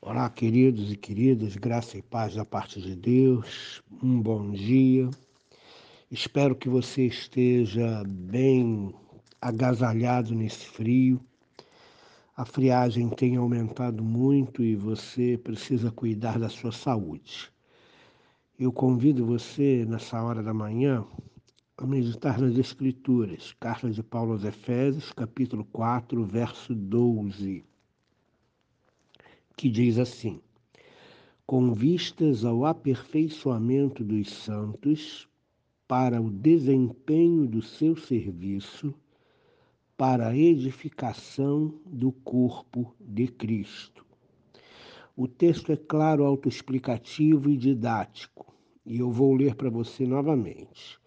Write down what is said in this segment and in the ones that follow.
Olá, queridos e queridas, graça e paz da parte de Deus, um bom dia. Espero que você esteja bem agasalhado nesse frio. A friagem tem aumentado muito e você precisa cuidar da sua saúde. Eu convido você, nessa hora da manhã, a meditar nas Escrituras, carta de Paulo aos Efésios, capítulo 4, verso 12 que diz assim: com vistas ao aperfeiçoamento dos santos, para o desempenho do seu serviço, para a edificação do corpo de Cristo. O texto é claro, autoexplicativo e didático, e eu vou ler para você novamente.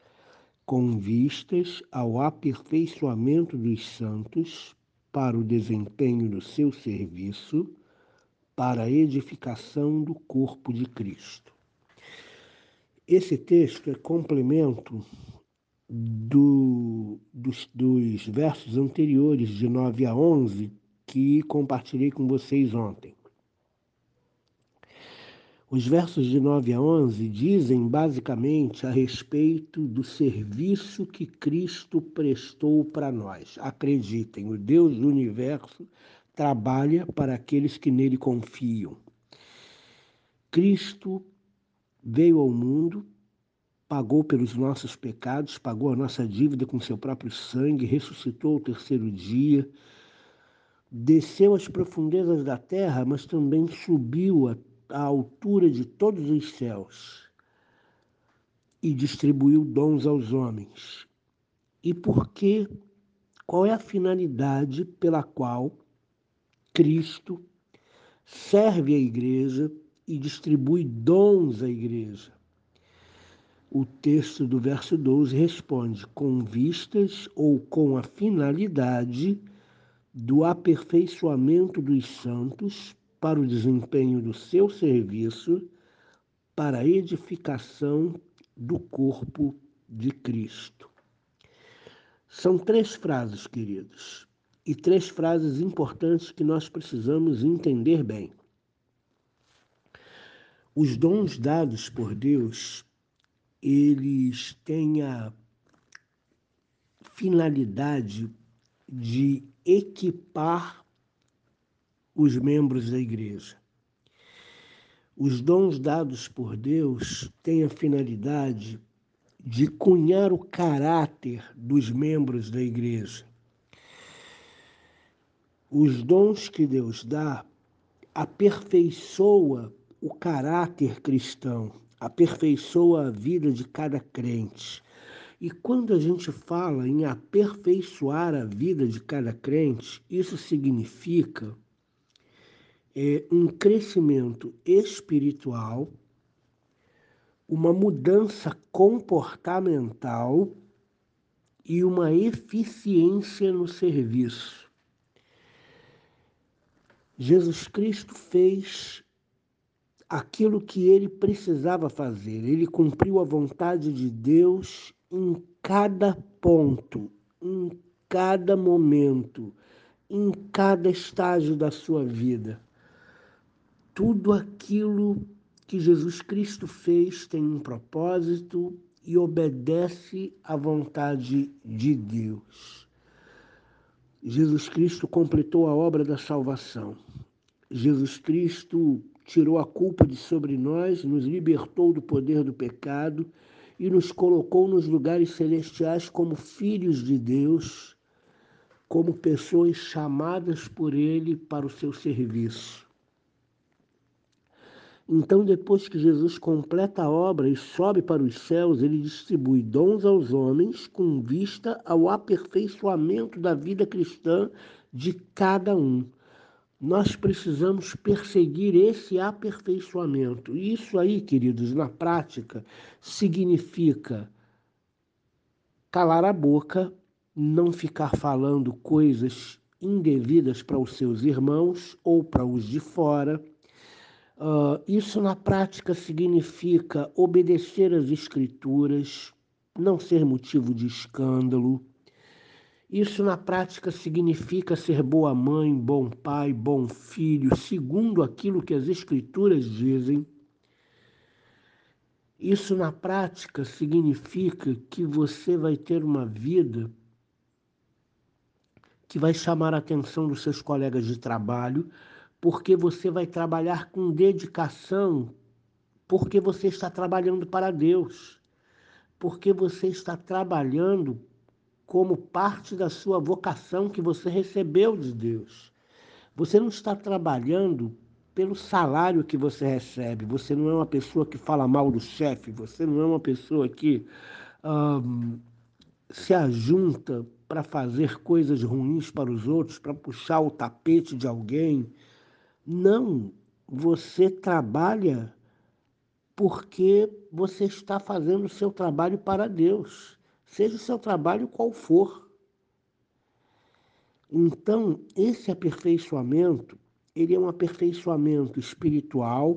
Com vistas ao aperfeiçoamento dos santos, para o desempenho do seu serviço, para a edificação do corpo de Cristo. Esse texto é complemento do, dos, dos versos anteriores, de 9 a 11, que compartilhei com vocês ontem. Os versos de 9 a 11 dizem basicamente a respeito do serviço que Cristo prestou para nós. Acreditem, o Deus do universo trabalha para aqueles que nele confiam. Cristo veio ao mundo, pagou pelos nossos pecados, pagou a nossa dívida com seu próprio sangue, ressuscitou ao terceiro dia, desceu às profundezas da terra, mas também subiu à altura de todos os céus e distribuiu dons aos homens. E por que? Qual é a finalidade pela qual Cristo, serve a igreja e distribui dons à igreja. O texto do verso 12 responde: com vistas ou com a finalidade do aperfeiçoamento dos santos para o desempenho do seu serviço, para a edificação do corpo de Cristo. São três frases, queridos e três frases importantes que nós precisamos entender bem. Os dons dados por Deus, eles têm a finalidade de equipar os membros da igreja. Os dons dados por Deus têm a finalidade de cunhar o caráter dos membros da igreja. Os dons que Deus dá aperfeiçoa o caráter cristão, aperfeiçoa a vida de cada crente. E quando a gente fala em aperfeiçoar a vida de cada crente, isso significa é, um crescimento espiritual, uma mudança comportamental e uma eficiência no serviço. Jesus Cristo fez aquilo que ele precisava fazer. Ele cumpriu a vontade de Deus em cada ponto, em cada momento, em cada estágio da sua vida. Tudo aquilo que Jesus Cristo fez tem um propósito e obedece à vontade de Deus. Jesus Cristo completou a obra da salvação. Jesus Cristo tirou a culpa de sobre nós, nos libertou do poder do pecado e nos colocou nos lugares celestiais como filhos de Deus, como pessoas chamadas por Ele para o seu serviço. Então, depois que Jesus completa a obra e sobe para os céus, ele distribui dons aos homens com vista ao aperfeiçoamento da vida cristã de cada um. Nós precisamos perseguir esse aperfeiçoamento. Isso aí, queridos, na prática, significa calar a boca, não ficar falando coisas indevidas para os seus irmãos ou para os de fora Uh, isso na prática significa obedecer às Escrituras, não ser motivo de escândalo Isso na prática significa ser boa mãe, bom pai, bom filho, segundo aquilo que as Escrituras dizem. Isso na prática significa que você vai ter uma vida que vai chamar a atenção dos seus colegas de trabalho, porque você vai trabalhar com dedicação, porque você está trabalhando para Deus, porque você está trabalhando como parte da sua vocação que você recebeu de Deus. Você não está trabalhando pelo salário que você recebe. Você não é uma pessoa que fala mal do chefe. Você não é uma pessoa que um, se ajunta para fazer coisas ruins para os outros, para puxar o tapete de alguém. Não. Você trabalha porque você está fazendo o seu trabalho para Deus seja o seu trabalho qual for. Então, esse aperfeiçoamento, ele é um aperfeiçoamento espiritual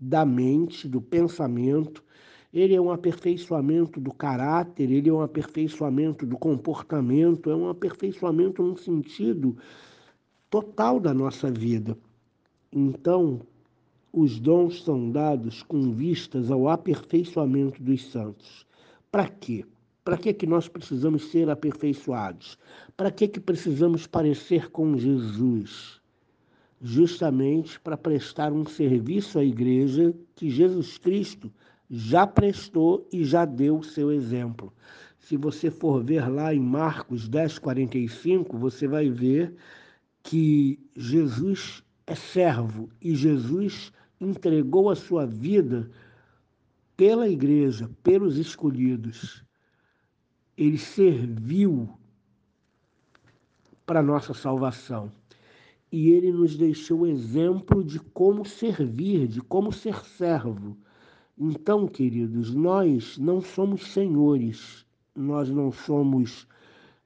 da mente, do pensamento, ele é um aperfeiçoamento do caráter, ele é um aperfeiçoamento do comportamento, é um aperfeiçoamento no sentido total da nossa vida. Então, os dons são dados com vistas ao aperfeiçoamento dos santos. Para quê? Para que, que nós precisamos ser aperfeiçoados? Para que, que precisamos parecer com Jesus? Justamente para prestar um serviço à igreja que Jesus Cristo já prestou e já deu o seu exemplo. Se você for ver lá em Marcos 10, 45, você vai ver que Jesus é servo e Jesus entregou a sua vida pela igreja, pelos escolhidos ele serviu para nossa salvação. E ele nos deixou exemplo de como servir, de como ser servo. Então, queridos, nós não somos senhores, nós não somos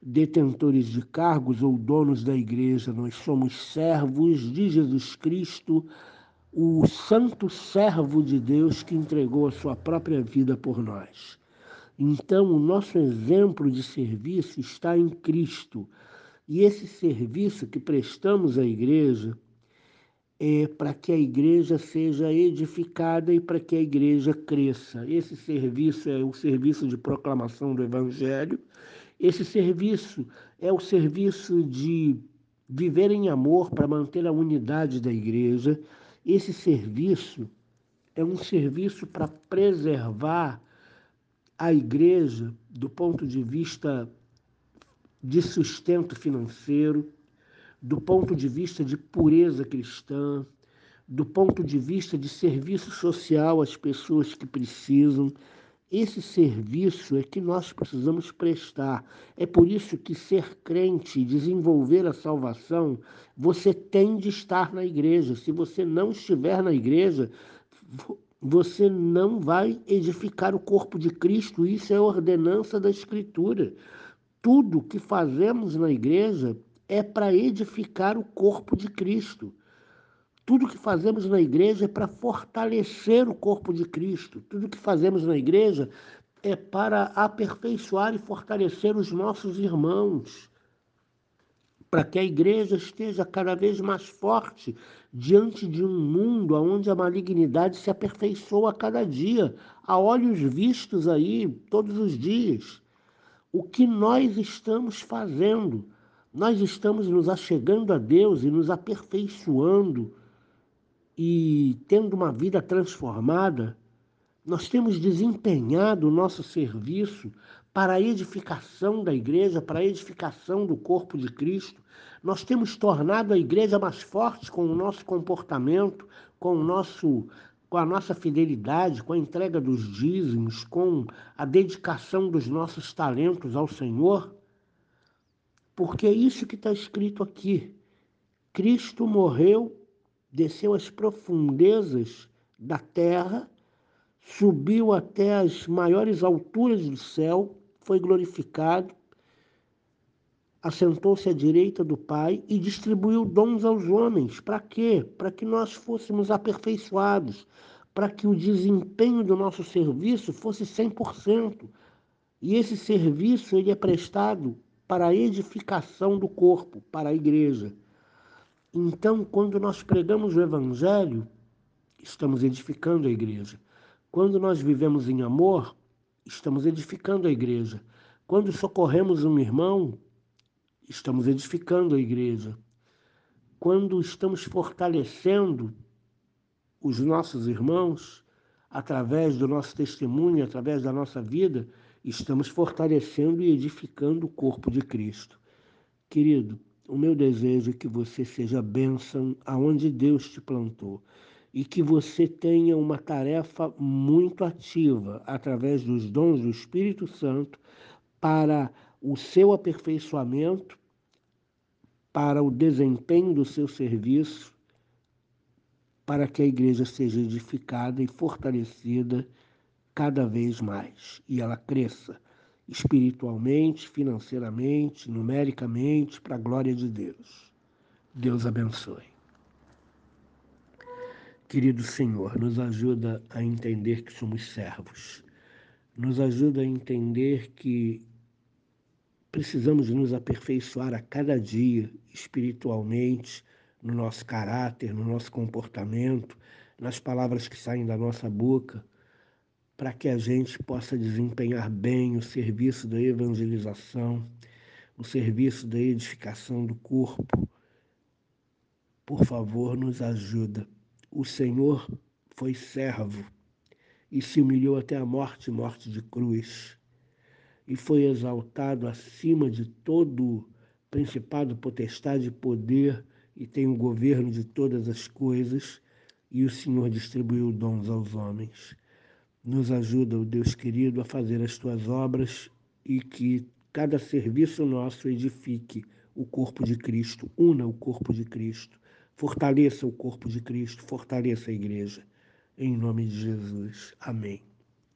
detentores de cargos ou donos da igreja, nós somos servos de Jesus Cristo, o santo servo de Deus que entregou a sua própria vida por nós. Então, o nosso exemplo de serviço está em Cristo. E esse serviço que prestamos à igreja é para que a igreja seja edificada e para que a igreja cresça. Esse serviço é o serviço de proclamação do Evangelho. Esse serviço é o serviço de viver em amor para manter a unidade da igreja. Esse serviço é um serviço para preservar a igreja do ponto de vista de sustento financeiro, do ponto de vista de pureza cristã, do ponto de vista de serviço social às pessoas que precisam. Esse serviço é que nós precisamos prestar. É por isso que ser crente, desenvolver a salvação, você tem de estar na igreja. Se você não estiver na igreja, você não vai edificar o corpo de Cristo, isso é ordenança da Escritura. Tudo que fazemos na igreja é para edificar o corpo de Cristo. Tudo que fazemos na igreja é para fortalecer o corpo de Cristo. Tudo que fazemos na igreja é para aperfeiçoar e fortalecer os nossos irmãos para que a igreja esteja cada vez mais forte diante de um mundo onde a malignidade se aperfeiçoa a cada dia, a olhos vistos aí todos os dias. O que nós estamos fazendo? Nós estamos nos achegando a Deus e nos aperfeiçoando e tendo uma vida transformada. Nós temos desempenhado o nosso serviço para a edificação da igreja, para a edificação do corpo de Cristo. Nós temos tornado a igreja mais forte com o nosso comportamento, com o nosso com a nossa fidelidade, com a entrega dos dízimos, com a dedicação dos nossos talentos ao Senhor. Porque é isso que está escrito aqui. Cristo morreu, desceu às profundezas da terra, subiu até as maiores alturas do céu foi glorificado, assentou-se à direita do Pai e distribuiu dons aos homens. Para quê? Para que nós fôssemos aperfeiçoados, para que o desempenho do nosso serviço fosse 100%. E esse serviço ele é prestado para a edificação do corpo, para a igreja. Então, quando nós pregamos o Evangelho, estamos edificando a igreja. Quando nós vivemos em amor, estamos edificando a igreja. Quando socorremos um irmão, estamos edificando a igreja. Quando estamos fortalecendo os nossos irmãos, através do nosso testemunho, através da nossa vida, estamos fortalecendo e edificando o corpo de Cristo. Querido, o meu desejo é que você seja bênção aonde Deus te plantou e que você tenha uma tarefa muito ativa através dos dons do Espírito Santo para o seu aperfeiçoamento, para o desempenho do seu serviço, para que a igreja seja edificada e fortalecida cada vez mais e ela cresça espiritualmente, financeiramente, numericamente, para a glória de Deus. Deus abençoe. Querido Senhor, nos ajuda a entender que somos servos. Nos ajuda a entender que precisamos nos aperfeiçoar a cada dia espiritualmente, no nosso caráter, no nosso comportamento, nas palavras que saem da nossa boca, para que a gente possa desempenhar bem o serviço da evangelização, o serviço da edificação do corpo. Por favor, nos ajuda o Senhor foi servo e se humilhou até a morte morte de cruz e foi exaltado acima de todo principado, potestade e poder e tem o governo de todas as coisas e o Senhor distribuiu dons aos homens. Nos ajuda, o Deus querido, a fazer as tuas obras e que cada serviço nosso edifique o corpo de Cristo, una o corpo de Cristo Fortaleça o corpo de Cristo, fortaleça a igreja. Em nome de Jesus. Amém.